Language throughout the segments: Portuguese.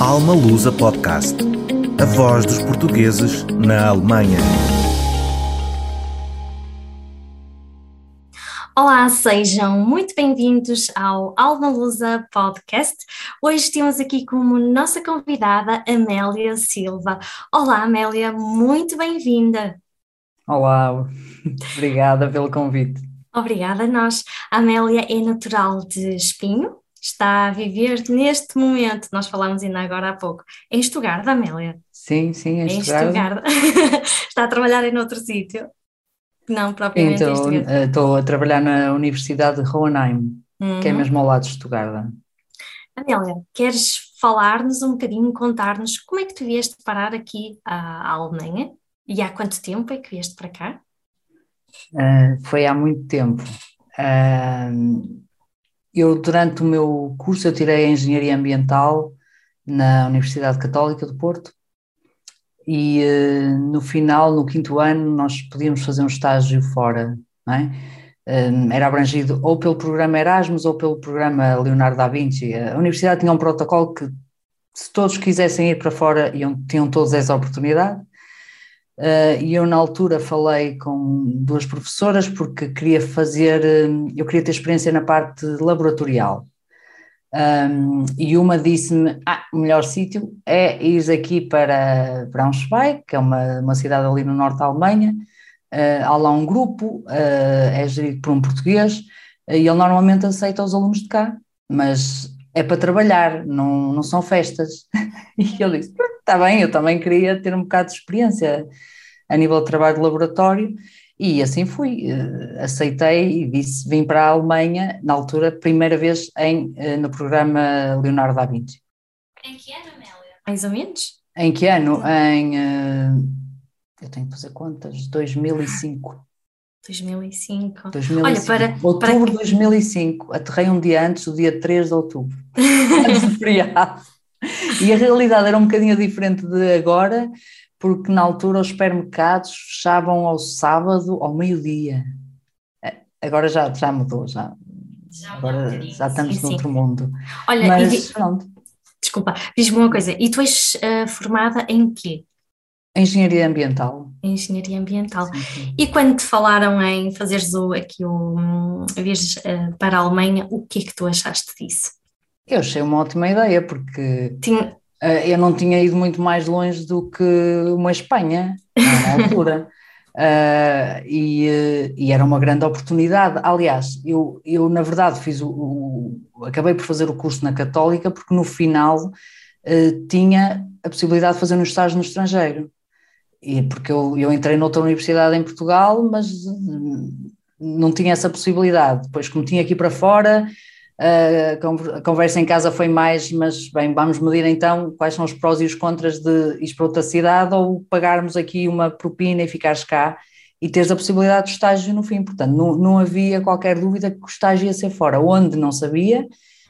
Alma Lusa Podcast. A voz dos portugueses na Alemanha. Olá, sejam muito bem-vindos ao Alma Lusa Podcast. Hoje temos aqui como nossa convidada Amélia Silva. Olá, Amélia, muito bem-vinda. Olá, obrigada pelo convite. Obrigada a nós. A Amélia é natural de Espinho, está a viver neste momento, nós falamos ainda agora há pouco, em Estugarda, Amélia. Sim, sim, em Estugarda. está a trabalhar em outro sítio? Não, propriamente então, Estou a trabalhar na Universidade de Hohenheim, uhum. que é uhum. mesmo ao lado de Estugarda. Amélia, queres falar-nos um bocadinho, contar-nos como é que tu vieste parar aqui à Alemanha? E há quanto tempo é que vieste para cá? Uh, foi há muito tempo. Uh, eu, durante o meu curso, eu tirei a Engenharia Ambiental na Universidade Católica do Porto e uh, no final, no quinto ano, nós podíamos fazer um estágio fora, é? era abrangido ou pelo programa Erasmus ou pelo programa Leonardo da Vinci. A universidade tinha um protocolo que, se todos quisessem ir para fora, iam, tinham todas essa oportunidade. Uh, e eu na altura falei com duas professoras porque queria fazer, eu queria ter experiência na parte laboratorial. Um, e uma disse-me, ah, o melhor sítio é ir aqui para Braunschweig, que é uma, uma cidade ali no norte da Alemanha, uh, há lá um grupo, uh, é gerido por um português, e ele normalmente aceita os alunos de cá, mas é para trabalhar, não, não são festas. E ele disse: está bem, eu também queria ter um bocado de experiência a nível de trabalho de laboratório, e assim fui. Eh, aceitei e disse: vim para a Alemanha, na altura, primeira vez em, eh, no programa Leonardo da Vinci. Em que ano, Amélia? Mais ou menos? Em que ano? Em. Eh, eu tenho que fazer contas, 2005. 2005. 2005. Olha, para, outubro para... de 2005. Aterrei um dia antes, o dia 3 de outubro. antes do feriado. E a realidade era um bocadinho diferente de agora, porque na altura os supermercados fechavam ao sábado ao meio-dia. É, agora já, já mudou, já. já agora já estamos sim, noutro sim. mundo. Olha, Mas, pronto. Desculpa, diz-me uma coisa, e tu és uh, formada em quê? Engenharia Ambiental. Engenharia Ambiental. Sim, sim. E quando te falaram em fazeres o, aqui o, um, vires uh, para a Alemanha, o que é que tu achaste disso? Eu achei uma ótima ideia, porque Tinha... uh, eu não tinha ido muito mais longe do que uma Espanha, na altura. Uh, e, e, era uma grande oportunidade. Aliás, eu, eu na verdade fiz o, o acabei por fazer o curso na Católica porque no final uh, tinha a possibilidade de fazer um estágio no estrangeiro e porque eu, eu entrei noutra universidade em Portugal, mas não tinha essa possibilidade. Depois, como tinha aqui para fora, a conversa em casa foi mais, mas bem, vamos medir então quais são os prós e os contras de ir para outra cidade ou pagarmos aqui uma propina e ficares cá e teres a possibilidade de estágio no fim. Portanto, não, não havia qualquer dúvida que o estágio ia ser fora. Onde não sabia,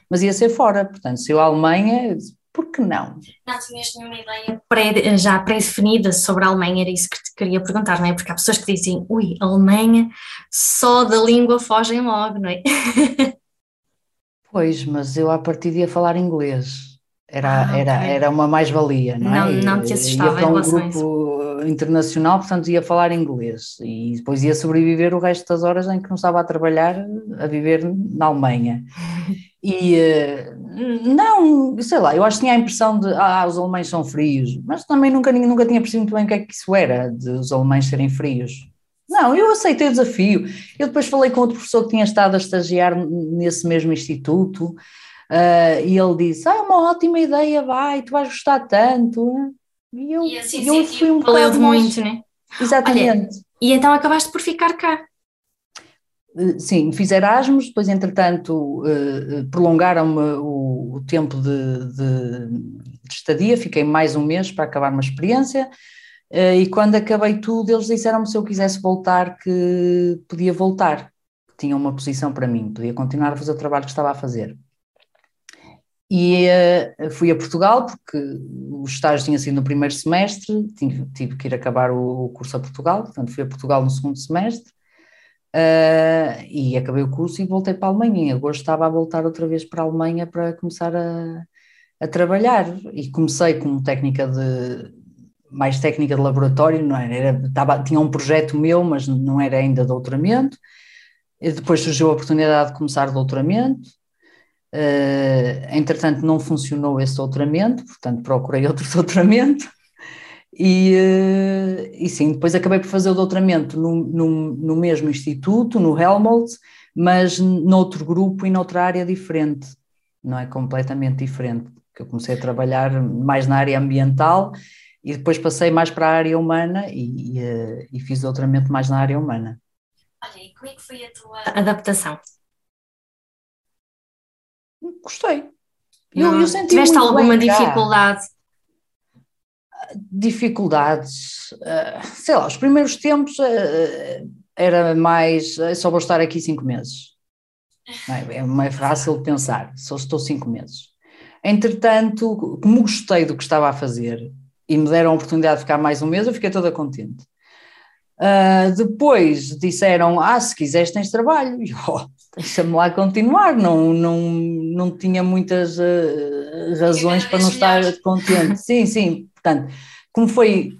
mas ia ser fora. Portanto, se eu Alemanha, por que não? Não tinhas nenhuma ideia pré, já pré-definida sobre a Alemanha, era isso que te queria perguntar, não é? Porque há pessoas que dizem, ui, Alemanha, só da língua fogem logo, não é? Pois, mas eu à partida ia falar inglês. Era, ah, era, okay. era uma mais-valia, não, é? Não, não te assustava ia para um grupo internacional, portanto ia falar inglês e depois ia sobreviver o resto das horas em que não estava a trabalhar, a viver na Alemanha. E eh, não, sei lá, eu acho que tinha a impressão de ah, os alemães são frios, mas também nunca, nunca tinha percebido muito bem o que é que isso era, de os alemães serem frios. Não, eu aceitei o desafio. Eu depois falei com outro professor que tinha estado a estagiar nesse mesmo instituto uh, e ele disse: Ah, é uma ótima ideia, vai, tu vais gostar tanto. E eu, e assim, eu fui um valeu de muito, né? Exatamente. Olha, e então acabaste por ficar cá. Eh, sim, fiz Erasmus, depois entretanto uh, prolongaram-me o, tempo de, de, de, estadia, fiquei mais um mês para acabar uma experiência, uh, e quando acabei tudo eles disseram-me se eu quisesse voltar que podia voltar, tinha uma posição para mim, podia continuar a fazer o trabalho que estava a fazer. E fui a Portugal, porque o estágio tinha sido no primeiro semestre, tive, tive que ir acabar o curso a Portugal, portanto fui a Portugal no segundo semestre, Uh, e acabei o curso e voltei para a Alemanha. Em agosto estava a voltar outra vez para a Alemanha para começar a, a trabalhar e comecei com técnica de mais técnica de laboratório, não era, era tinha um projeto meu, mas não era ainda doutoramento. E depois surgiu a oportunidade de começar doutoramento. Uh, entretanto, não funcionou esse doutoramento, portanto, procurei outro doutoramento. E, uh, e sim, depois acabei por fazer o doutoramento no, no, no mesmo instituto, no Helmholtz, mas noutro grupo e noutra área diferente, não é completamente diferente, que eu comecei a trabalhar mais na área ambiental e depois passei mais para a área humana e, e, uh, e fiz doutoramento mais na área humana. Olha, e como é que foi a tua adaptação? Gostei. Eu, eu senti Tiveste alguma dificuldade? Dificuldades, uh, sei lá, os primeiros tempos uh, era mais, só vou estar aqui cinco meses. É, é mais fácil pensar, só estou cinco meses. Entretanto, como gostei do que estava a fazer e me deram a oportunidade de ficar mais um mês, eu fiquei toda contente. Uh, depois disseram: Ah, se quiseres, tens trabalho. E oh, deixa-me lá continuar. Não, não, não tinha muitas uh, razões para não estar contente. Sim, sim. Portanto, como foi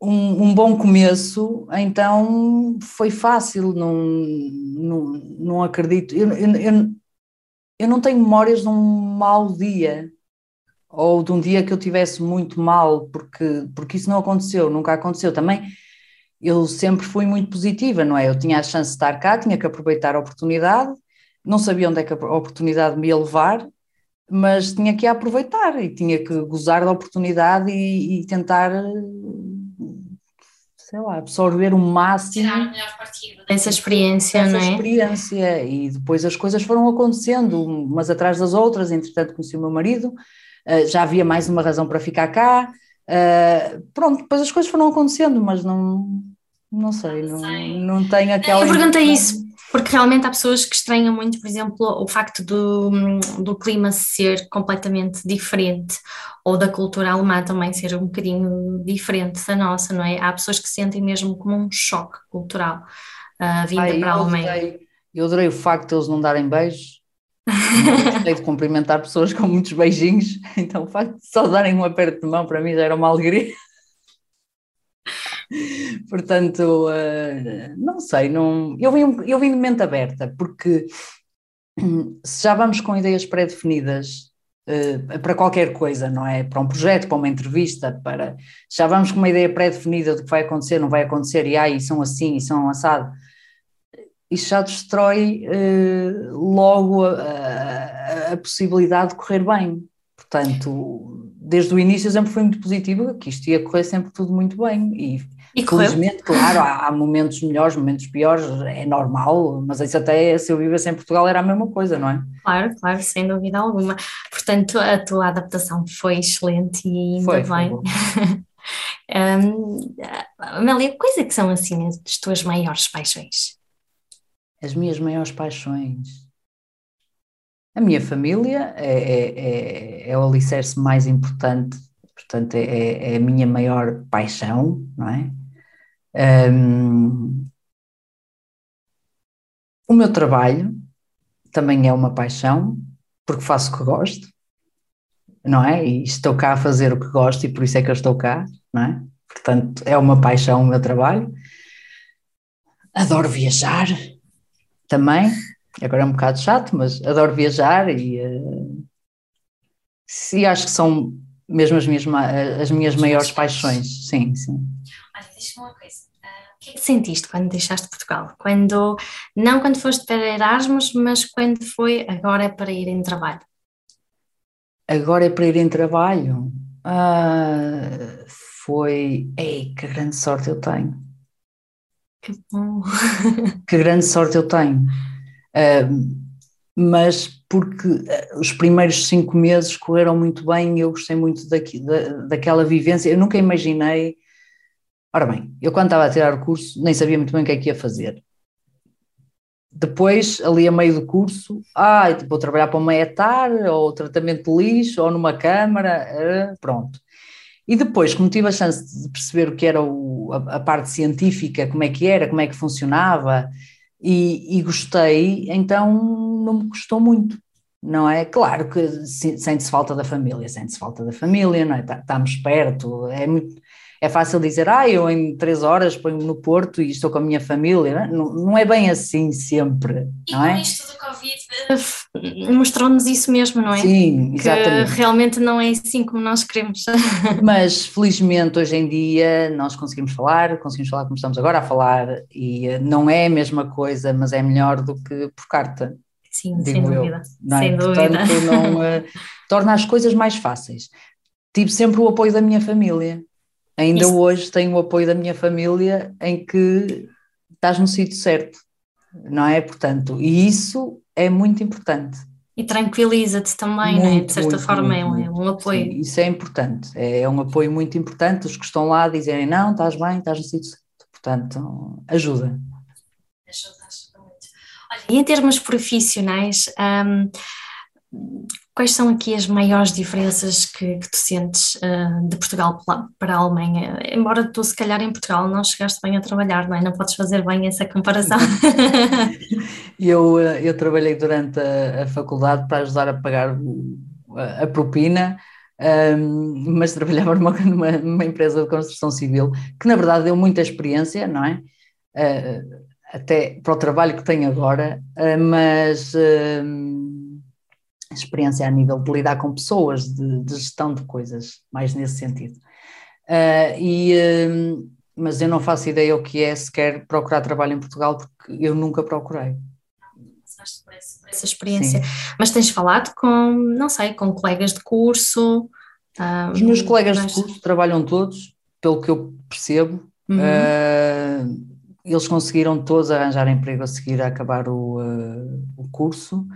um, um, bom começo, então foi fácil. Não, não, não acredito. Eu, eu, eu, eu não tenho memórias de um mau dia ou de um dia que eu tivesse muito mal, porque, porque isso não aconteceu, nunca aconteceu. Também eu sempre fui muito positiva, não é? Eu tinha a chance de estar cá, tinha que aproveitar a oportunidade, não sabia onde é que a oportunidade me ia levar, mas tinha que aproveitar e tinha que gozar da oportunidade e, e tentar, sei lá, absorver o máximo. Tirar o melhor partido dessa experiência, dessa não é? experiência. E depois as coisas foram acontecendo, umas atrás das outras. Entretanto, conheci o meu marido, eh, já havia mais uma razão para ficar cá. Uh, pronto, depois as coisas foram acontecendo, mas não, não sei, não, não, não tenho aquela. Eu perguntei isso porque realmente há pessoas que estranham muito, por exemplo, o facto do, do clima ser completamente diferente ou da cultura alemã também ser um bocadinho diferente da nossa, não é? Há pessoas que sentem mesmo como um choque cultural uh, vindo Ai, para a Alemanha. Adorei, eu adorei o facto de eles não darem beijos gostei de cumprimentar pessoas com muitos beijinhos, então o facto de só darem um aperto de mão para mim já era uma alegria. Portanto, uh, não sei, não, eu, vim, eu vim de mente aberta, porque se já vamos com ideias pré-definidas uh, para qualquer coisa, não é? Para um projeto, para uma entrevista, para já vamos com uma ideia pré-definida do que vai acontecer, não vai acontecer, e aí são assim e são assado isso já destrói uh, logo a, a, a, possibilidade de correr bem. Portanto, desde o início eu sempre fui muito positiva, que isto ia correr sempre tudo muito bem. E, e felizmente, claro, há, há, momentos melhores, momentos piores, é normal, mas isso até se eu vivesse em Portugal era a mesma coisa, não é? Claro, claro, sem dúvida alguma. Portanto, a tua adaptação foi excelente e ainda foi, bem. um, Amélia, quais é que são assim as tuas maiores paixões? as minhas maiores paixões. A minha família é, é, é, é o alicerce mais importante, portanto, é, é a minha maior paixão, não é? Um, o meu trabalho também é uma paixão, porque faço o que gosto, não é? E estou cá a fazer o que gosto e por isso é que eu estou cá, não é? Portanto, é uma paixão o meu trabalho. Adoro viajar, também, agora é um bocado chato, mas adoro viajar e, uh, sim, acho que são mesmo as minhas, as minhas maiores paixões, sim, sim. Olha, diz-me uma coisa, uh, o que é que sentiste quando deixaste Portugal? Quando, não quando foste para Erasmus, mas quando foi agora é para ir em trabalho? Agora é para ir em trabalho? Uh, foi, ei, que grande sorte eu tenho que bom! que grande sorte eu tenho. Uh, mas porque os primeiros cinco meses correram muito bem, eu gostei muito daqui, da, daquela vivência. Eu nunca imaginei. Ora bem, eu quando estava a tirar o curso nem sabia muito bem o que é que ia fazer. Depois, ali a meio do curso, ah, vou trabalhar para uma etar, ou tratamento de lixo, ou numa câmara, pronto. E depois, como tive a chance de perceber o que era o, a, a, parte científica, como é que era, como é que funcionava, e, e, gostei, então não me custou muito. não é? Claro que sente-se falta da família, sente-se falta da família, não é? Tá, estamos perto, é muito, é fácil dizer, ah, eu em três horas ponho-me no Porto e estou com a minha família, não, não é bem assim sempre, não é? E isto do Covid mostrou-nos isso mesmo, não é? Sim, exatamente. Que realmente não é assim como nós queremos. Mas felizmente hoje em dia nós conseguimos falar, conseguimos falar como estamos agora a falar e eh, não é a mesma coisa, mas é melhor do que por carta. Sim, sem dúvida. não é? sem Portanto, dúvida. não, uh, torna as coisas mais fáceis. Tive sempre o apoio da minha família. Ainda Isso. hoje tenho o apoio da minha família em que estás no sítio certo, não é? Portanto, e isso é muito importante. E tranquiliza-te também, não é? Muito, De certa muito, forma muito, é, um, é muito. um apoio. Sim, isso é importante, é, é um apoio muito importante. Os que estão lá dizerem não, estás bem, estás no sítio certo. Portanto, ajuda. Ajuda, ajuda muito. Olha, e em termos profissionais, hum, quais são aqui as maiores diferenças que, que tu sentes uh, de Portugal para a Alemanha? Embora tu, se calhar, em Portugal não chegaste bem a trabalhar, não é? Não podes fazer bem essa comparação. Eu, eh, eu trabalhei durante a, a faculdade para ajudar a pagar o- a, propina, ahm, mas trabalhava numa, numa, empresa de construção civil, que na verdade deu muita experiência, não é? Ah, até para o trabalho que tenho agora, ah, mas experiência a nível de lidar com pessoas, de, de gestão de coisas, mais nesse sentido. Ah, e, ahm, mas eu não faço ideia o que é sequer procurar trabalho em Portugal, porque eu nunca procurei. Passaste por essa, experiência. Mas tens falado com, não sei, com colegas de curso? ah, Os meus colegas de mas- curso trabalham todos, pelo que eu percebo. Uhum. Uh, eles conseguiram todos arranjar emprego a seguir a acabar o, uh, o curso.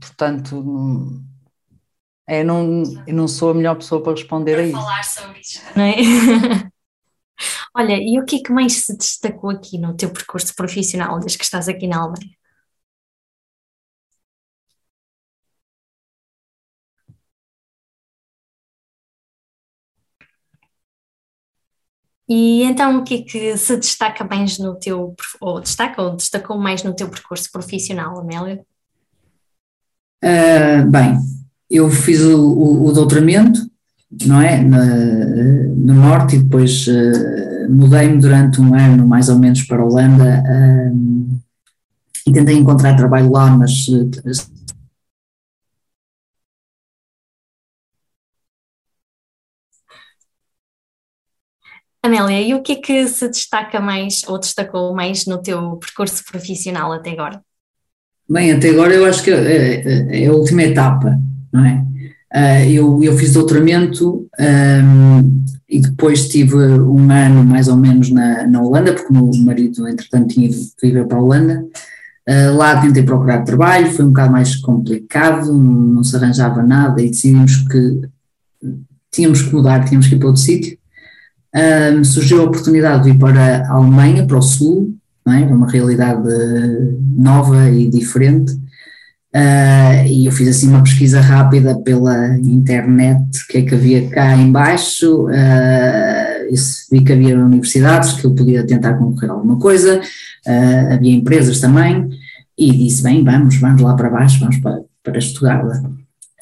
Portanto, é, não, eu não sou a melhor pessoa para responder a isso. falar sobre isso. Não é? Olha, e o que é que mais se destacou aqui no teu percurso profissional desde que estás aqui na Alemanha? E então o que é que se destaca mais no teu, ou destaca ou destacou mais no teu percurso profissional, Amélia? Ah, bem, eu fiz o, o, o doutoramento, não é? Na- no Norte e depois ah, mudei-me durante um ano mais ou menos para a Holanda ah, e tentei encontrar trabalho lá, mas Amélia, e o que é que se destaca mais ou destacou mais no teu percurso profissional até agora? Bem, até agora eu acho que é, é a última etapa, não é? Ah, eu, eu fiz doutoramento ahm, e depois tive um ano mais ou menos na, na Holanda, porque o meu marido, entretanto, tinha ido viver para a Holanda. Ah, lá tentei procurar trabalho, foi um bocado mais complicado, não se arranjava nada e decidimos que tínhamos que mudar, tínhamos que ir para outro sítio. Ahm, surgiu a oportunidade de ir para a Alemanha, para o Sul, não é? Uma realidade nova e diferente. Ah, e eu fiz assim uma pesquisa rápida pela internet, o que é que havia cá em baixo, ah, eu vi que havia universidades que eu podia tentar concorrer a alguma coisa, ah, havia empresas também, e disse, bem, vamos, vamos lá para baixo, vamos para, para Stuttgart.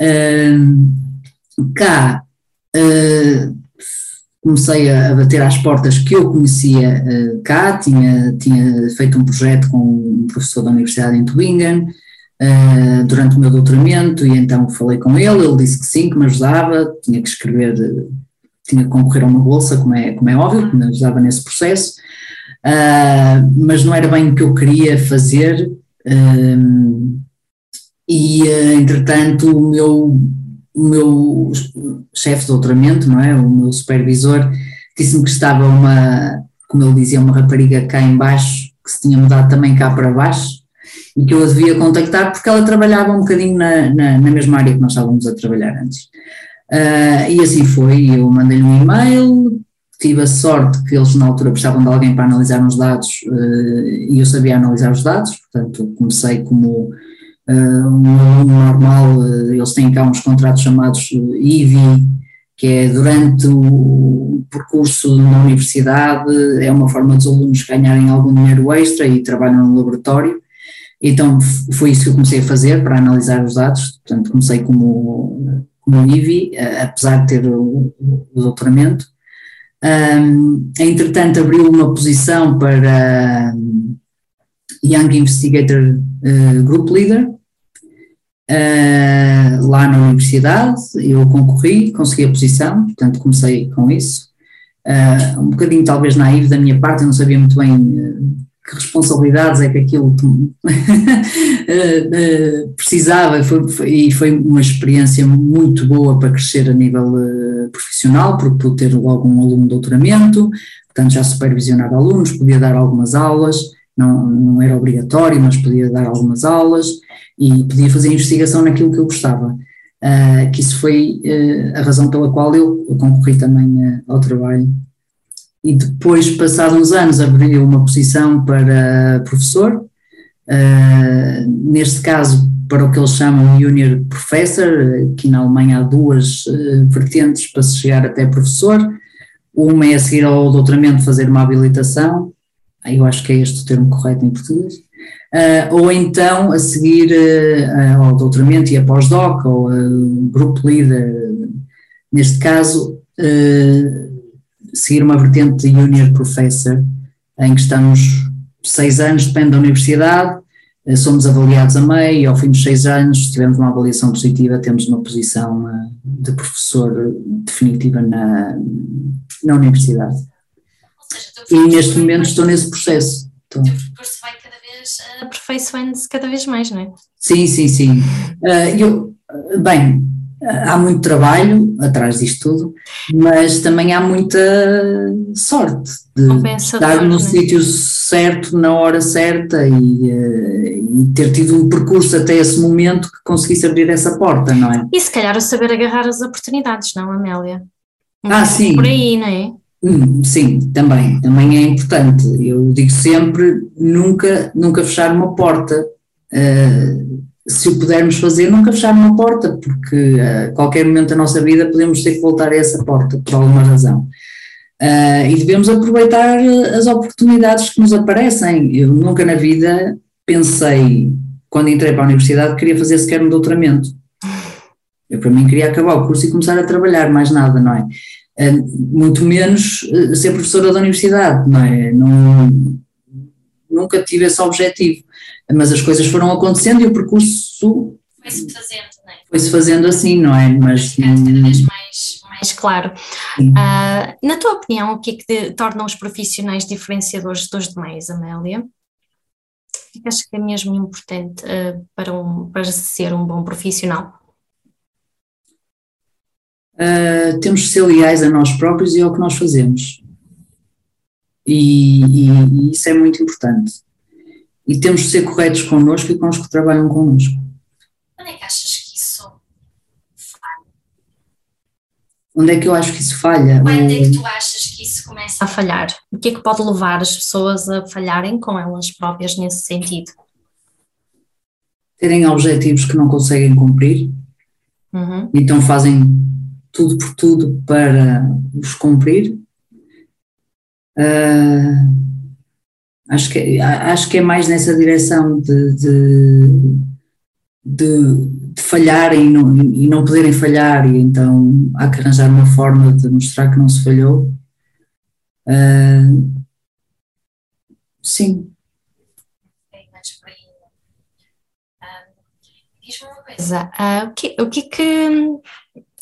Ah, cá, ah, comecei a, bater às portas que eu conhecia uh, cá, tinha, tinha feito um projeto com um professor da Universidade em Tübingen uh, durante o meu doutoramento e então falei com ele, ele disse que sim, que me ajudava, tinha que escrever, uh, tinha que concorrer a uma bolsa, como é, como é óbvio, que me ajudava nesse processo, mas não era bem o que eu queria fazer. E entretanto o meu o meu chefe de doutoramento, não é, o meu supervisor, disse-me que estava uma, como ele dizia, uma rapariga cá em baixo, que se tinha mudado também cá para baixo, e que eu a devia contactar porque ela trabalhava um bocadinho na, na, na mesma área que nós estávamos a trabalhar antes. Uh, e assim foi, eu mandei-lhe um e-mail, tive a sorte que eles na altura precisavam de alguém para analisar uns dados uh, e eu sabia analisar os dados, portanto comecei como Uh, um normal, uh, eles têm cá uns contratos chamados IVI, que é durante o percurso na universidade, é uma forma dos alunos ganharem algum dinheiro extra e trabalham no laboratório. Então foi isso que eu comecei a fazer para analisar os dados, portanto comecei como, como IVI, apesar de ter o, o doutoramento. Um, entretanto abriu uma posição para Young Investigator uh, Group Leader, uh, lá na universidade, eu concorri, consegui a posição, portanto comecei com isso. Uh, um bocadinho talvez naivo da minha parte, eu não sabia muito bem que responsabilidades é que aquilo precisava foi, foi, e foi uma experiência muito boa para crescer a nível profissional, porque pude ter logo um aluno de doutoramento, portanto já supervisionava alunos, podia dar algumas aulas, não, não era obrigatório, mas podia dar algumas aulas e podia fazer investigação naquilo que eu gostava. Uh, que isso foi uh, a razão pela qual eu, concorri também uh, ao trabalho. E depois, passados uns anos, abri uma posição para professor, neste caso para o que eles chamam Junior Professor, aqui na Alemanha há duas vertentes para se chegar até professor, uma é a seguir ao doutoramento fazer uma habilitação, eu acho que é este o termo correto em português, uh, ou então a seguir uh, ao doutoramento e a pós-doc, ou a group leader, neste caso, seguir uma vertente de junior professor, em que estamos seis anos, depende da universidade, somos avaliados a meio, e ao fim dos seis anos, se tivermos uma avaliação positiva, temos uma posição de professor definitiva na, na universidade e neste momento estou nesse processo. Estou. O teu percurso vai uh, aperfeiçoando-se cada vez mais, não é? Sim, sim, sim. Uh, eu, bem, há muito trabalho atrás disto tudo, mas também há muita sorte de estar no é? sítio certo, na hora certa e, uh, e, ter tido um percurso até esse momento que conseguisse abrir essa porta, não é? E se calhar o saber agarrar as oportunidades, não, Amélia? ah, sim. Por aí, não é? Hum, sim, também, também é importante. Eu digo sempre, nunca, nunca fechar uma porta. Uh, se o pudermos fazer, nunca fechar uma porta, porque a qualquer momento da nossa vida podemos ter que voltar a essa porta, por alguma razão. Uh, e devemos aproveitar as oportunidades que nos aparecem. Eu nunca na vida pensei, quando entrei para a universidade, que queria fazer sequer um doutoramento. Eu, para mim, queria acabar o curso e começar a trabalhar, mais nada, não é? Eh, muito menos eh, ser professora da universidade, não é? Não, nunca tive esse objetivo, mas as coisas foram acontecendo e o percurso foi-se fazendo, não é? Foi-se fazendo assim, não é? Mas cada vez mais, mais claro. Uh, na tua opinião, o que é que torna os profissionais diferenciadores dos demais, Amélia? O que achas que é mesmo importante uh, para, um, para ser um bom profissional? Uh, temos de ser leais a nós próprios e ao que nós fazemos. E, e, e, isso é muito importante. E temos de ser corretos connosco e com os que trabalham connosco. Onde é que achas que isso falha? Onde é que eu acho que isso falha? Onde é que tu achas que isso começa a falhar? O que é que pode levar as pessoas a falharem com elas próprias nesse sentido? Terem objetivos que não conseguem cumprir, uhum. então fazem tudo por tudo para os cumprir. Uh, acho, que, acho que é mais nessa direção de, de, de, de falharem e não, e não poderem falhar, e então há que arranjar uma forma de mostrar que não se falhou. Uh, sim. Diz-me uma coisa, uh, o, que, o que é que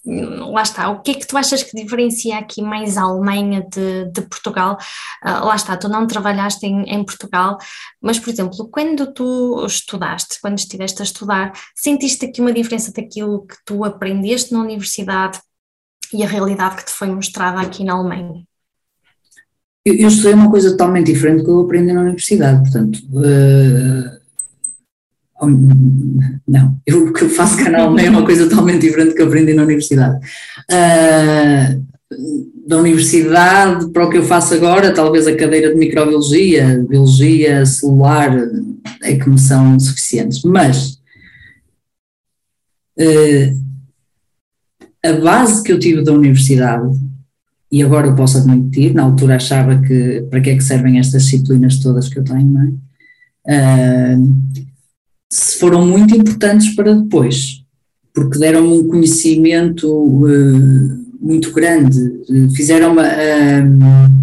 lá está, o que é que tu achas que diferencia aqui mais a Alemanha de, de Portugal? Uh, lá está, tu não trabalhaste em, em, Portugal, mas, por exemplo, quando tu estudaste, quando estiveste a estudar, sentiste aqui uma diferença daquilo que tu aprendeste na universidade e a realidade que te foi mostrada aqui na Alemanha? Eu, eu estudei uma coisa totalmente diferente do que eu aprendi na universidade, portanto. Uh não, eu, o que eu faço canal é uma coisa totalmente diferente que eu aprendi na universidade. Uh, da universidade para o que eu faço agora, talvez a cadeira de microbiologia, biologia celular é que me são suficientes, mas uh, a base que eu tive da universidade, e agora eu posso admitir, na altura achava que para que é que servem estas disciplinas todas que eu tenho, não é? Uh, foram muito importantes para depois, porque deram-me um conhecimento uh, muito grande, fizeram-me uh,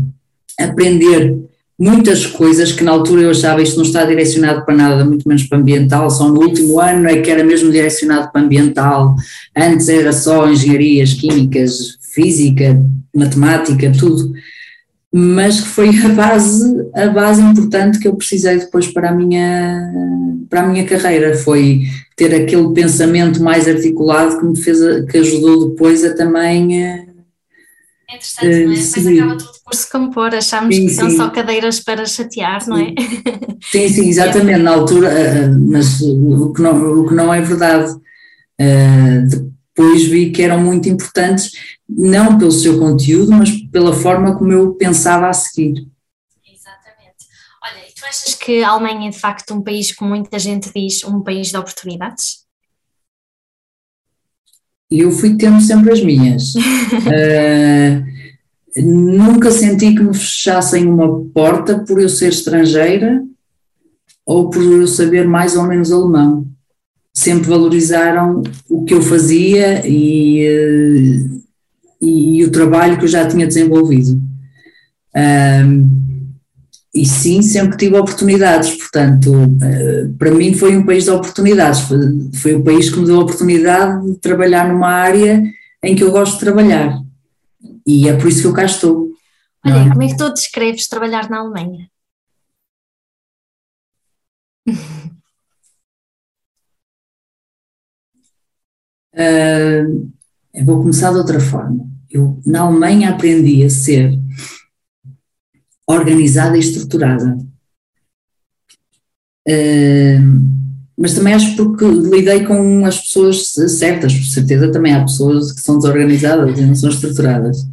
aprender muitas coisas que na altura eu achava isto não está direcionado para nada, muito menos para ambiental, só no último ano é que era mesmo direcionado para ambiental, antes era só engenharias químicas, física, matemática, tudo, mas que foi a base, a base importante que eu precisei depois para a minha, para a minha carreira, foi ter aquele pensamento mais articulado que me fez, que ajudou depois a também... É interessante, uh, não é? Depois acaba tudo por se compor, achamos sim, que são sim. só cadeiras para chatear, não é? Sim, sim, exatamente, na altura, eh, eh, mas o que não, o que não é verdade. Uh, depois vi que eram muito importantes, não pelo seu conteúdo, mas pela forma como eu pensava a seguir. Exatamente. Olha, e tu achas que a Alemanha é de facto um país, como muita gente diz, um país de oportunidades? Eu fui tendo sempre as minhas. uh, nunca senti que me fechassem uma porta por eu ser estrangeira ou por eu saber mais ou menos alemão. Sempre valorizaram o que eu fazia e, eh, e, e o trabalho que eu já tinha desenvolvido. Um, e sim, sempre tive oportunidades, portanto, uh, para mim foi um país de oportunidades, foi, o país que me deu a oportunidade de trabalhar numa área em que eu gosto de trabalhar. E é por isso que eu cá estou. Olha, é? como é que tu descreves trabalhar na Alemanha? Uh, vou começar de outra forma. Eu, na Alemanha, aprendi a ser organizada e estruturada. Uh, mas também acho porque lidei com as pessoas certas, por certeza também há pessoas que são desorganizadas e não são estruturadas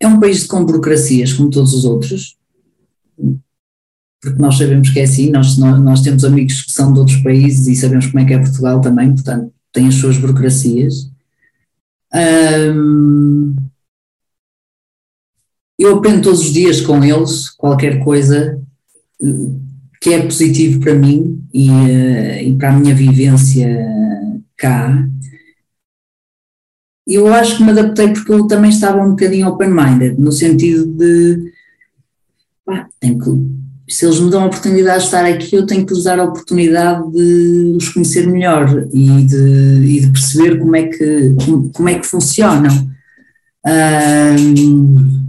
é um país com burocracias, como todos os outros, porque nós sabemos que é assim, nós, nós temos amigos que são de outros países e sabemos como é que é Portugal também, portanto, tem as suas burocracias. eu aprendo todos os dias com eles qualquer coisa eh, que é positivo para mim e, eh, e para a minha vivência cá eu acho que me adaptei porque eu também estava um bocadinho open-minded, no sentido de pá, tenho que, se eles me dão a oportunidade de estar aqui, eu tenho que usar a oportunidade de os conhecer melhor e de, e de perceber como é que, como, como é que funcionam. Um,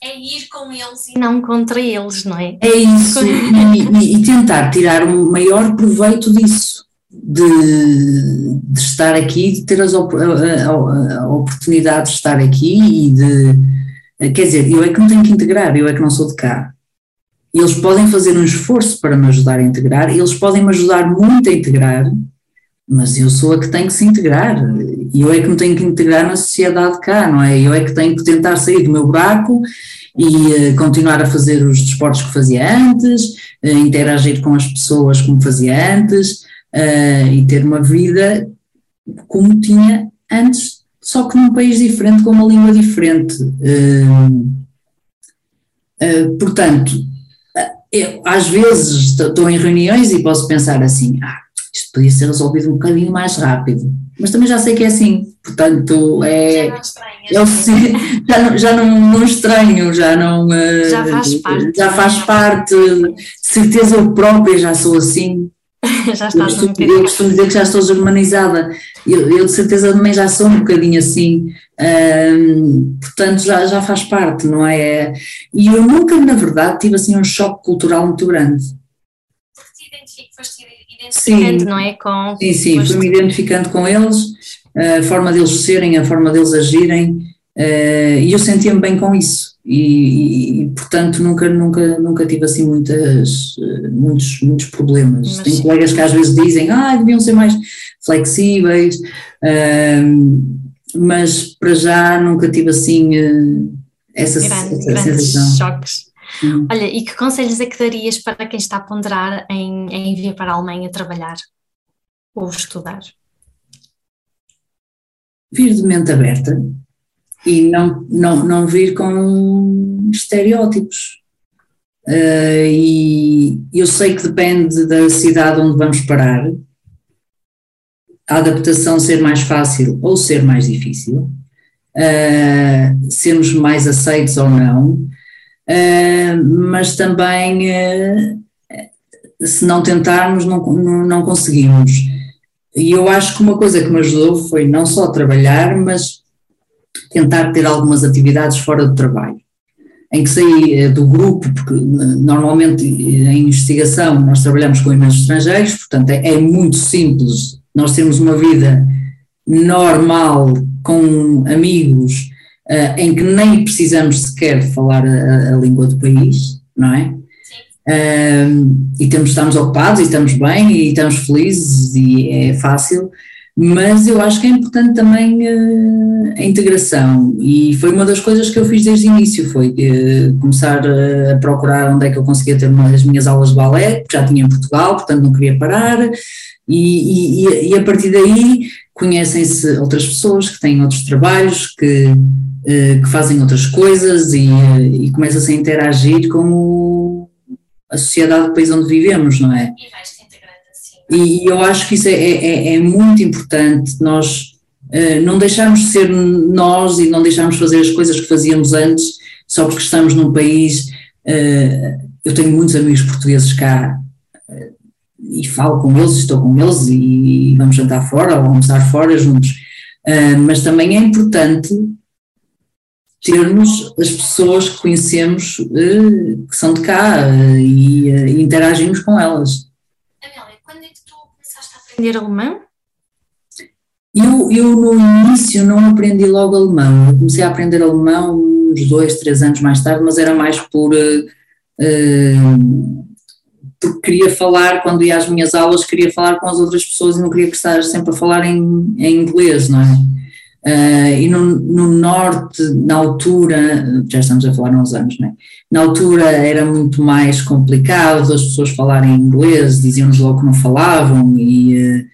é ir com eles e não contra eles, não é? É isso, e, e, tentar tirar o maior proveito disso de, de, estar aqui, de ter as, a, a, a, oportunidade de estar aqui e de. Quer dizer, eu é que não tenho que integrar, eu é que não sou de cá. Eles podem fazer um esforço para me ajudar a integrar, eles podem me ajudar muito a integrar, mas eu sou a que tenho que se integrar. E eu é que me tenho que integrar na sociedade cá, não é? Eu é que tenho que tentar sair do meu buraco e uh, continuar a fazer os desportos que fazia antes, uh, interagir com as pessoas como fazia antes, uh, e ter uma vida como tinha antes, só que num país diferente, com uma língua diferente. Portanto, eu, às vezes estou em reuniões e posso pensar assim, ah, isto podia ser resolvido um bocadinho mais rápido, mas também já sei que é assim, portanto é, já não, estranho, já não, já não, não estranho, já não já faz parte, já faz parte, de certeza eu própria já sou assim, já estás eu, costumo, eu costumo dizer que já estou germanizada, eu, eu, de certeza também já sou um bocadinho assim, portanto já, já faz parte, não é? E eu nunca, na verdade, tive assim um choque cultural muito grande. Foste identificando, sim, não é? Com, sim, sim, fui-me identificando com eles, a forma deles serem, a forma deles agirem, uh, e eu sentia-me bem com isso e, e, portanto nunca, nunca, nunca tive assim muitas, muitos, muitos problemas. Mas, Tenho colegas que às vezes dizem, ah, deviam ser mais flexíveis, uh, mas para já nunca tive assim uh, essa, Grande, essa sensação. choques. Olha, e que conselhos é que darias para quem está a ponderar em, em vir para a Alemanha trabalhar ou estudar? Vir de mente aberta, e não, não, não vir com estereótipos. uh, e eu sei que depende da cidade onde vamos parar, a adaptação ser mais fácil ou ser mais difícil, uh, sermos mais aceitos ou não, uh, mas também se não tentarmos não, não, não conseguimos. E eu acho que uma coisa que me ajudou foi não só trabalhar, mas tentar ter algumas atividades fora do trabalho em que saí eh, do grupo, porque normalmente eh, em investigação nós trabalhamos com imensos estrangeiros, portanto é, é muito simples nós termos uma vida normal com amigos uh, em que nem precisamos sequer falar a, a língua do país, não é? Uh, e temos, estamos ocupados e estamos bem e estamos felizes e é fácil, mas eu acho que é importante também uh, a integração e foi uma das coisas que eu fiz desde o início, foi uh, começar a, a procurar onde é que eu conseguia ter uma, as minhas aulas de balé, já tinha em Portugal, portanto não queria parar, e, e, e a partir daí conhecem-se outras pessoas que têm outros trabalhos, que, uh, que fazem outras coisas e, e começa-se a interagir com o, a sociedade do país onde vivemos, não é? E vais e eu acho que isso é, é, é, é muito importante, nós uh, não deixarmos de ser nós e não deixarmos de fazer as coisas que fazíamos antes só porque estamos num país. Uh, eu tenho muitos amigos portugueses cá uh, e falo com eles, estou com eles e, vamos jantar fora ou almoçar fora juntos. mas também é importante termos as pessoas que conhecemos que são de cá e, interagimos com elas aprender alemão? Eu, eu no início não aprendi logo alemão, eu comecei a aprender alemão uns dois, três anos mais tarde, mas era mais por, uh, porque queria falar, quando ia às minhas aulas, queria falar com as outras pessoas e não queria estar sempre a falar em, em inglês, não é? Uh, e no, no, norte, na altura, já estamos a falar há uns anos, né? na altura era muito mais complicado as pessoas falarem inglês, diziam-nos logo que não falavam e, uh,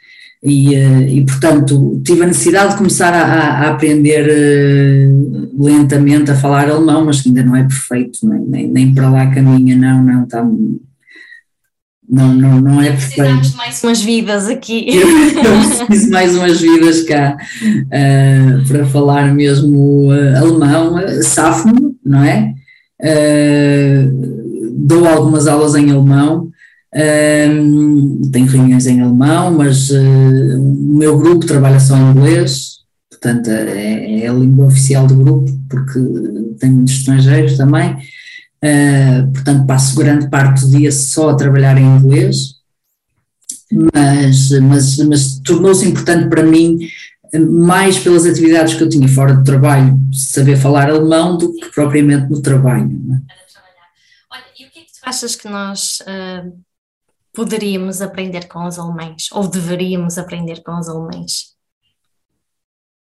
e, uh, e, portanto tive a necessidade de começar a, a aprender lentamente a falar alemão, mas ainda não é perfeito, nem, nem, nem para lá caminha, não, não, está não, não, não é perfeito. Precisamos mais umas vidas aqui. Eu, preciso mais umas vidas cá uh, para falar mesmo uh, alemão, uh, safo-me, não é? Uh, dou algumas aulas em alemão, tenho reuniões em alemão, mas o meu grupo trabalha só em inglês, portanto é, é a língua oficial do grupo, porque tenho muitos estrangeiros também. Uh, portanto, passo grande parte do dia só a trabalhar em inglês, mas, mas, mas tornou-se importante para mim, mais pelas atividades que eu tinha fora do trabalho, saber falar alemão do que propriamente no trabalho. É? Olha, e o que é que tu achas que nós uh, poderíamos aprender com os alemães, ou deveríamos aprender com os alemães?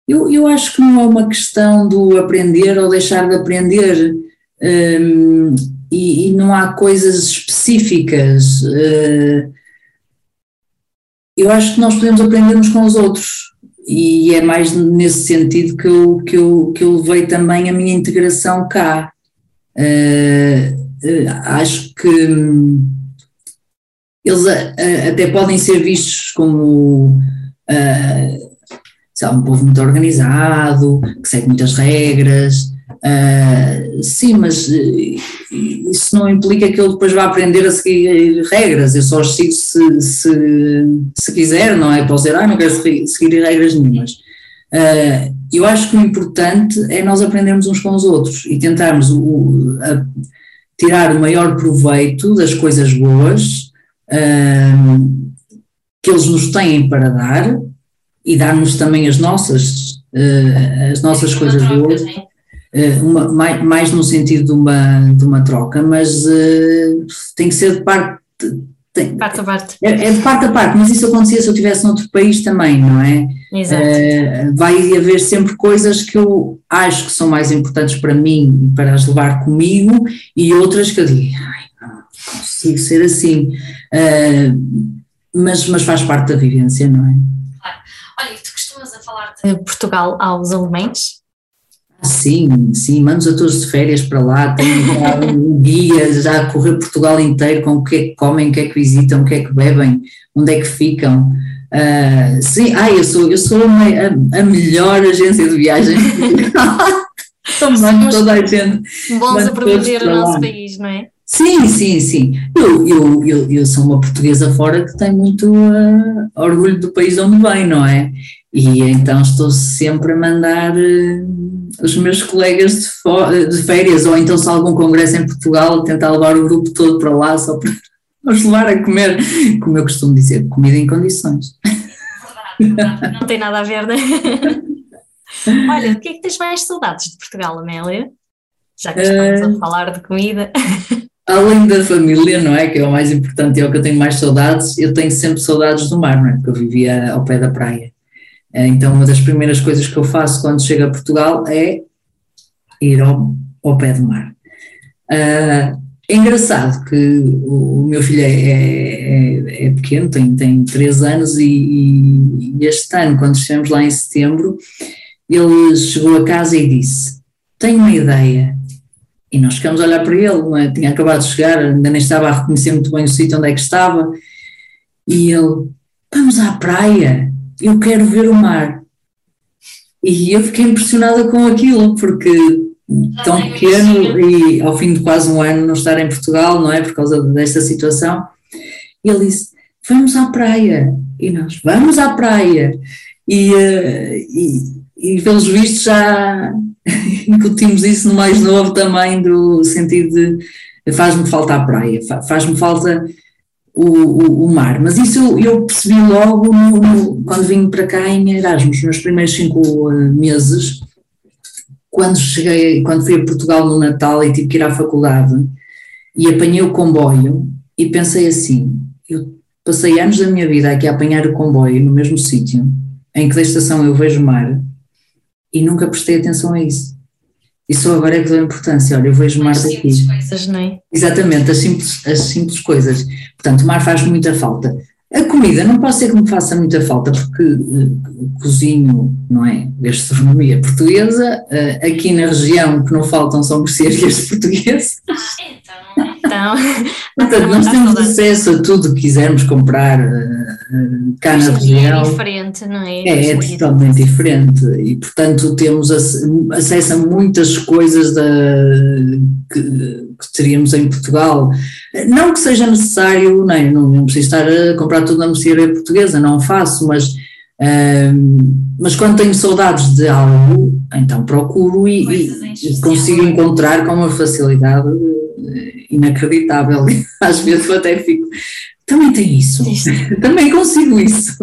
Eu, eu acho que não é uma questão do aprender ou deixar de aprender um, e, e, não há coisas específicas. Uh, eu acho que nós podemos aprender uns com os outros e é mais nesse sentido que eu, que eu, que eu levei também a minha integração cá. Uh, uh, acho que um, eles até podem ser vistos como uh, um povo muito organizado, que segue muitas regras, Uh, sim, mas uh, isso não implica que ele depois vá aprender a seguir regras, eu só os sigo se, se, se quiser, não é? Posso dizer, ah, não quero seguir regras nenhumas. Uh, eu acho que o importante é nós aprendermos uns com os outros e tentarmos o, a, tirar o maior proveito das coisas boas que eles nos têm para dar e dar-nos também as nossas, as nossas coisas boas eh, uma, mais, mais no sentido de uma, de uma troca, mas uh, tem que ser de parte. Tem, parte a parte. É, é, de parte a parte, mas isso acontecia se eu estivesse noutro país também, não é? Exato. Uh, vai haver sempre coisas que eu acho que são mais importantes para mim e para as levar comigo, e outras que eu digo, ai, não consigo ser assim. Uh, mas, mas faz parte da vivência, não é? Claro. Olha, tu costumas a falar de Portugal aos alemães? Sim, sim, mando-os a todos de férias para lá, tenho já um guia já a correr Portugal inteiro com o que é que comem, o que é que visitam, o que é que bebem, onde é que ficam. Uh, sim, ah, eu sou, eu sou uma, a, a melhor agência de viagens. Tomando toda a gente. Bons a promover o nosso país, não é? Sim, sim, sim. Eu, eu, eu, eu sou uma portuguesa fora que tem muito uh, orgulho do país onde vem, não é? E então estou sempre a mandar uh, os meus colegas de, de, férias, ou então se há algum congresso em Portugal, tentar levar o grupo todo para lá só para os levar a comer, como eu costumo dizer, comida em condições. Verdade, não tem nada a ver, né? Olha, o que é que tens mais saudades de Portugal, Amélia? Já que estamos uh, a falar de comida. Além da família, não é? Que é o mais importante e é o que eu tenho mais saudades, eu tenho sempre saudades do mar, não é? Porque eu vivia ao pé da praia. Eh, então, uma das primeiras coisas que eu faço quando chego a Portugal é ir ao, ao pé do mar. Uh, é engraçado que o, meu filho é, é, é, pequeno, tem, tem 3 anos, e, e, este ano, quando estivemos lá em setembro, ele chegou a casa e disse: Tenho uma ideia. E nós ficamos a olhar para ele, é? tinha acabado de chegar, ainda nem estava a reconhecer muito bem o sítio onde é que estava. E ele: Vamos à praia, eu quero ver o mar. E eu fiquei impressionada com aquilo, porque tão pequeno e ao fim de quase um ano não estar em Portugal, não é? Por causa desta situação. E ele disse: Vamos à praia. E nós: Vamos à praia. E, eh, e, e pelos vistos já incutimos isso no mais novo também, do sentido de faz-me falta a praia, faz-me falta o, o, o, mar. Mas isso eu, percebi logo no, no, quando vim para cá em Erasmus, nos primeiros cinco eh, meses, quando cheguei, quando fui a Portugal no Natal e tive que ir à faculdade e apanhei o comboio e pensei assim, eu passei anos da minha vida aqui a apanhar o comboio no mesmo sítio, em que da estação eu vejo mar, e nunca prestei atenção a isso. E só agora é que dou importância, olha, eu vejo o mar daqui. As simples coisas, não é? Exatamente, as simples, as simples coisas. Portanto, o mar faz muita falta. A comida não pode ser que me faça muita falta, porque uh, cozinho, não é? Gastronomia portuguesa, uh, aqui na região que não faltam são mercearias portuguesas. Ah, então, então. Portanto, nós temos acesso a tudo que quisermos comprar uh, cá na região. É diferente, não é? É, é totalmente diferente e, portanto, temos acesso a muitas coisas da, que, que teríamos em Portugal. Não que seja necessário, nem, não, não preciso estar a comprar tudo na mercearia portuguesa, não faço, mas. Mas quando tenho saudades de algo, então procuro e, e consigo encontrar com uma facilidade inacreditável. Às vezes eu até fico, também tem isso, também consigo isso.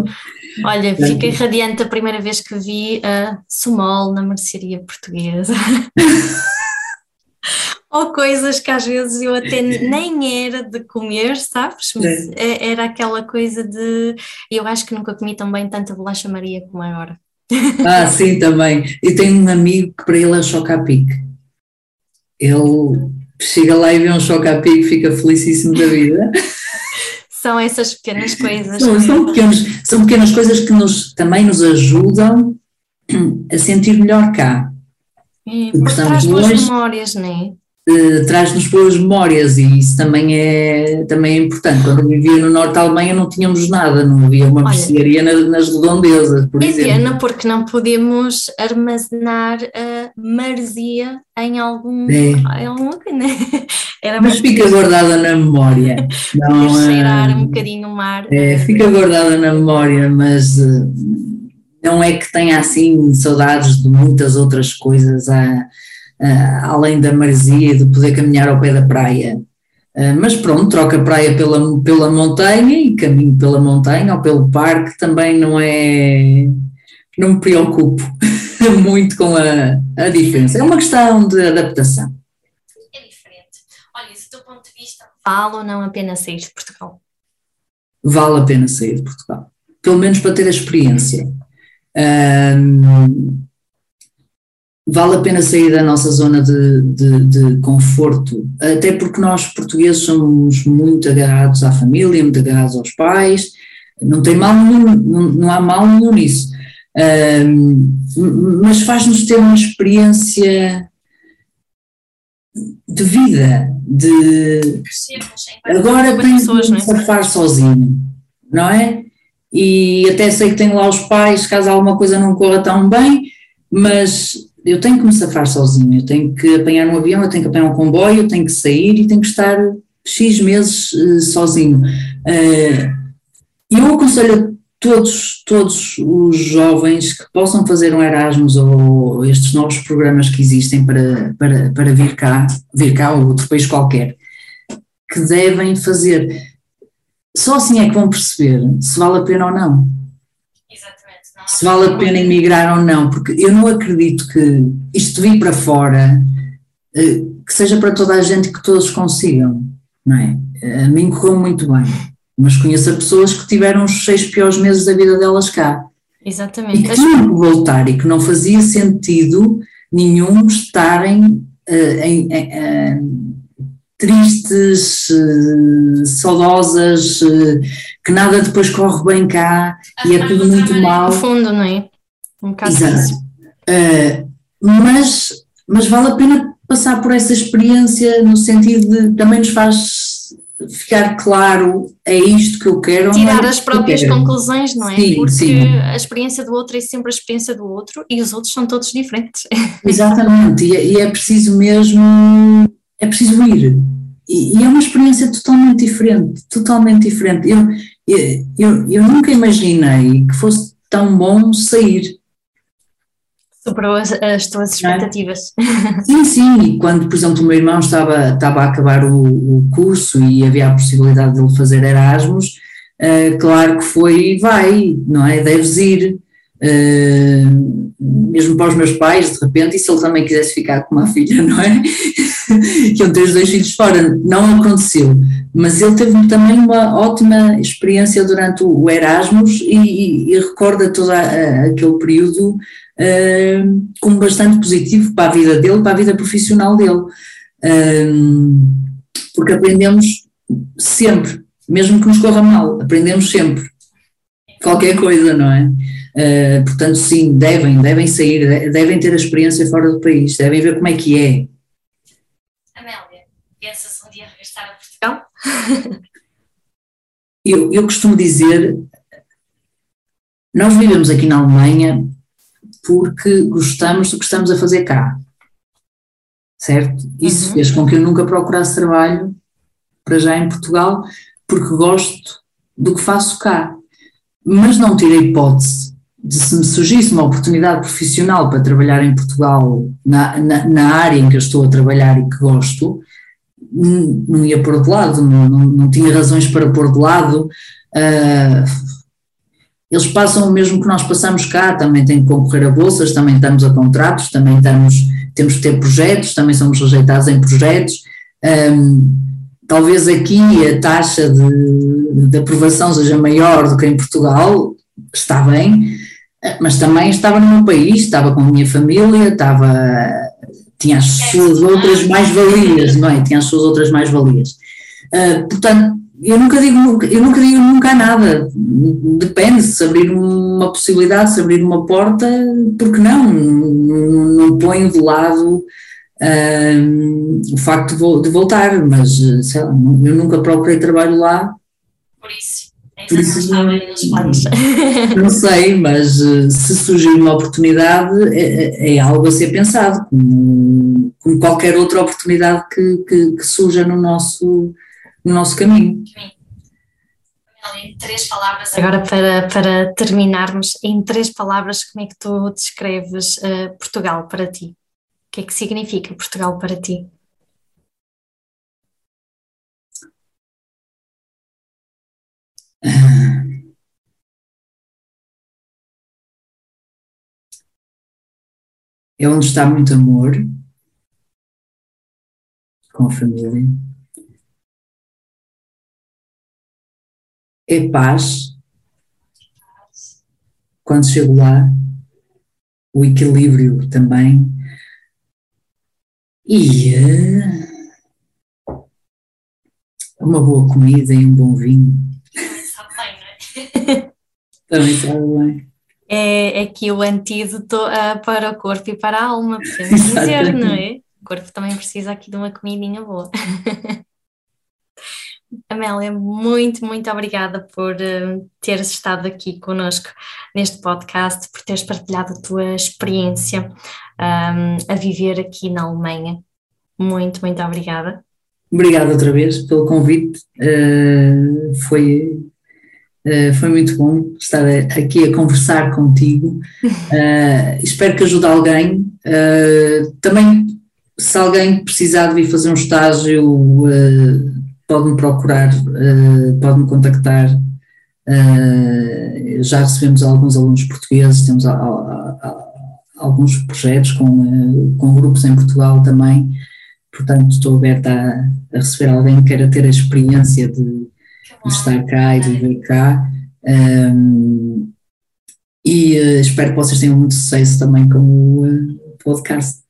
Olha, fiquei radiante a primeira vez que vi a Sumol na mercearia portuguesa. Ou coisas que às vezes eu até nem era de comer, sabes? Mas é. era aquela coisa de. Eu acho que nunca comi tão bem tanta bolacha Maria como agora. Ah, sim, também. Eu tenho um amigo que para ele é choca-pique. Ele chega lá e vê um pico, fica felicíssimo da vida. São essas pequenas coisas. São, são, pequenos, são pequenas coisas que nos, também nos ajudam a sentir melhor cá. É, porque traz boas memórias, não é? Uh, traz-nos boas memórias e isso também é, também é importante. Quando eu vivia no norte da Alemanha não tínhamos nada, não havia uma mercearia nas, nas redondezas, por é exemplo. Pena porque não podemos armazenar a maresia em algum, é. em alguma né? Era Mas fica guardada na memória. Não, cheirar um bocadinho o mar. É, fica guardada na memória, mas não é que tenha assim saudades de muitas outras coisas. A, uh, além da maresia de poder caminhar ao pé da praia. Uh, mas pronto, troca a praia pela, pela montanha e caminho pela montanha ou pelo parque também não é. não me preocupo muito com a, a diferença. É uma questão de adaptação. É diferente. Olha, se do ponto de vista, vale ou não a pena sair de Portugal? Vale a pena sair de Portugal. Pelo menos para ter a experiência. Um, vale a pena sair da nossa zona de, de, de, conforto, até porque nós portugueses somos muito agarrados à família, muito agarrados aos pais, não tem mal nenhum, não, não há mal nenhum nisso, um, mas faz-nos ter uma experiência de vida, de agora pessoas, que me safar sozinho, não é? E até sei que tenho lá os pais, caso alguma coisa não corra tão bem, mas eu tenho que me safar sozinho, eu tenho que apanhar um avião, eu tenho que apanhar um comboio, eu tenho que sair e tenho que estar X meses uh, sozinho. Uh, eu aconselho todos, todos os jovens que possam fazer um Erasmus ou estes novos programas que existem para, para, para vir cá, vir cá ou outro país qualquer, que devem fazer. Só assim é que vão perceber se vale a pena ou não. Se vale a pena emigrar ou não, porque eu não acredito que isto vir para fora, eh, que seja para toda a gente que todos consigam, não é? A mim correu muito bem mas conheço pessoas que tiveram os seis piores meses da vida delas cá. Exatamente. E que tinham que voltar e que não fazia sentido nenhum estarem uh, em, uh, tristes, uh, saudosas, que nada depois corre bem cá e é tudo muito mal. No fundo, não é? Um bocado Exato. mas, mas vale a pena passar por essa experiência no sentido de também nos faz ficar claro, é isto que eu quero. Tirar as próprias conclusões, não é? Sim, Porque sim. a experiência do outro é sempre a experiência do outro e os outros são todos diferentes. Exatamente, e, é, e é preciso mesmo, é preciso ir. E, e, é uma experiência totalmente diferente, totalmente diferente. Eu, eu, eu nunca imaginei que fosse tão bom sair Superou as, as tuas expectativas. É? Sim, sim, e quando, por exemplo, o meu irmão estava, estava a acabar o, o curso e havia a possibilidade de ele fazer Erasmus, uh, claro que foi, vai, não é? Deves ir. Uh, mesmo para os meus pais, de repente, e se ele também quisesse ficar com uma filha, não é? que eu ter os dois filhos fora, não aconteceu. Mas ele teve também uma ótima experiência durante o Erasmus e, e, e recorda todo aquele período uh, como bastante positivo para a vida dele, para a vida profissional dele. Uh, porque aprendemos sempre, mesmo que nos corra mal, aprendemos sempre. Qualquer coisa, não é? Uh, portanto, sim, devem, devem sair, devem ter a experiência fora do país, devem ver como é que é. Amélia, pensas um dia regressar a Portugal? eu, eu costumo dizer, nós vivemos aqui na Alemanha porque gostamos do que estamos a fazer cá. Certo? Isso uhum. fez com que eu nunca procurasse trabalho para já em Portugal, porque gosto do que faço cá. Mas não tirei hipótese de se me surgisse uma oportunidade profissional para trabalhar em Portugal na, na, na área em que eu estou a trabalhar e que gosto, não ia pôr de lado, não, não, não tinha razões para pôr de lado. Uh, eles passam o mesmo que nós passamos cá, também têm que concorrer a bolsas, também estamos a contratos, também estamos, temos que ter projetos, também somos rejeitados em projetos. Um, talvez aqui a taxa de, de, aprovação seja maior do que em Portugal, está bem, mas também estava no meu país, estava com a minha família, estava, tinha as suas outras mais-valias, não é? Tinha as suas outras mais-valias. Uh, portanto, eu nunca digo nunca, eu nunca digo nunca nada. Depende se abrir uma possibilidade, se abrir uma porta, porque não? Não, não ponho de lado um, o facto de, de, voltar, mas sei lá, eu nunca procurei trabalho lá. Por isso. Por isso não, não sei, mas eh, se surgir uma oportunidade é, é, é algo a ser pensado, como, como qualquer outra oportunidade que, que, que surja no nosso, no nosso caminho. Em três palavras, agora para, para terminarmos, em três palavras, como é que tu descreves uh, Portugal para ti? O que é que significa Portugal para ti? É onde está muito amor com a família é paz. Quando chego lá, o equilíbrio também. E uh, uma boa comida e um bom vinho. Sabe bem, não é? Também sabe bem. É, é que o antídoto uh, para o corpo e para a alma, podemos dizer, não é? O corpo também precisa aqui de uma comidinha boa. Amélia, muito, muito obrigada por uh, teres estado aqui conosco neste podcast, por teres partilhado a tua experiência um, a viver aqui na Alemanha. Muito, muito obrigada. Obrigado outra vez pelo convite. Uh, foi, uh, foi muito bom estar aqui a conversar contigo. Uh, espero que ajude alguém. também, se alguém precisar de vir fazer um estágio, pode-me procurar, pode-me contactar. já recebemos alguns alunos portugueses, temos a, a, a, alguns projetos com, com grupos em Portugal também portanto estou aberta a, a receber alguém que queira ter a experiência de, de estar cá e de viver cá. Um, e uh, espero que vocês tenham muito sucesso também com o uh, podcast.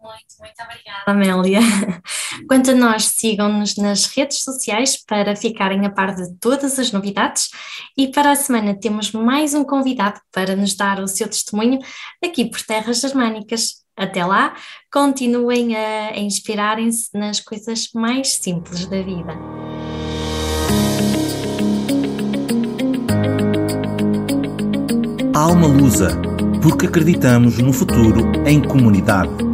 Muito, muito obrigada, Amélia. Quanto a nós, sigam-nos nas redes sociais para ficarem a par de todas as novidades e para a semana temos mais um convidado para nos dar o seu testemunho aqui por Terras Germânicas. Até lá, continuem a, inspirarem-se nas coisas mais simples da vida. Alma Lusa, porque acreditamos no futuro em comunidade.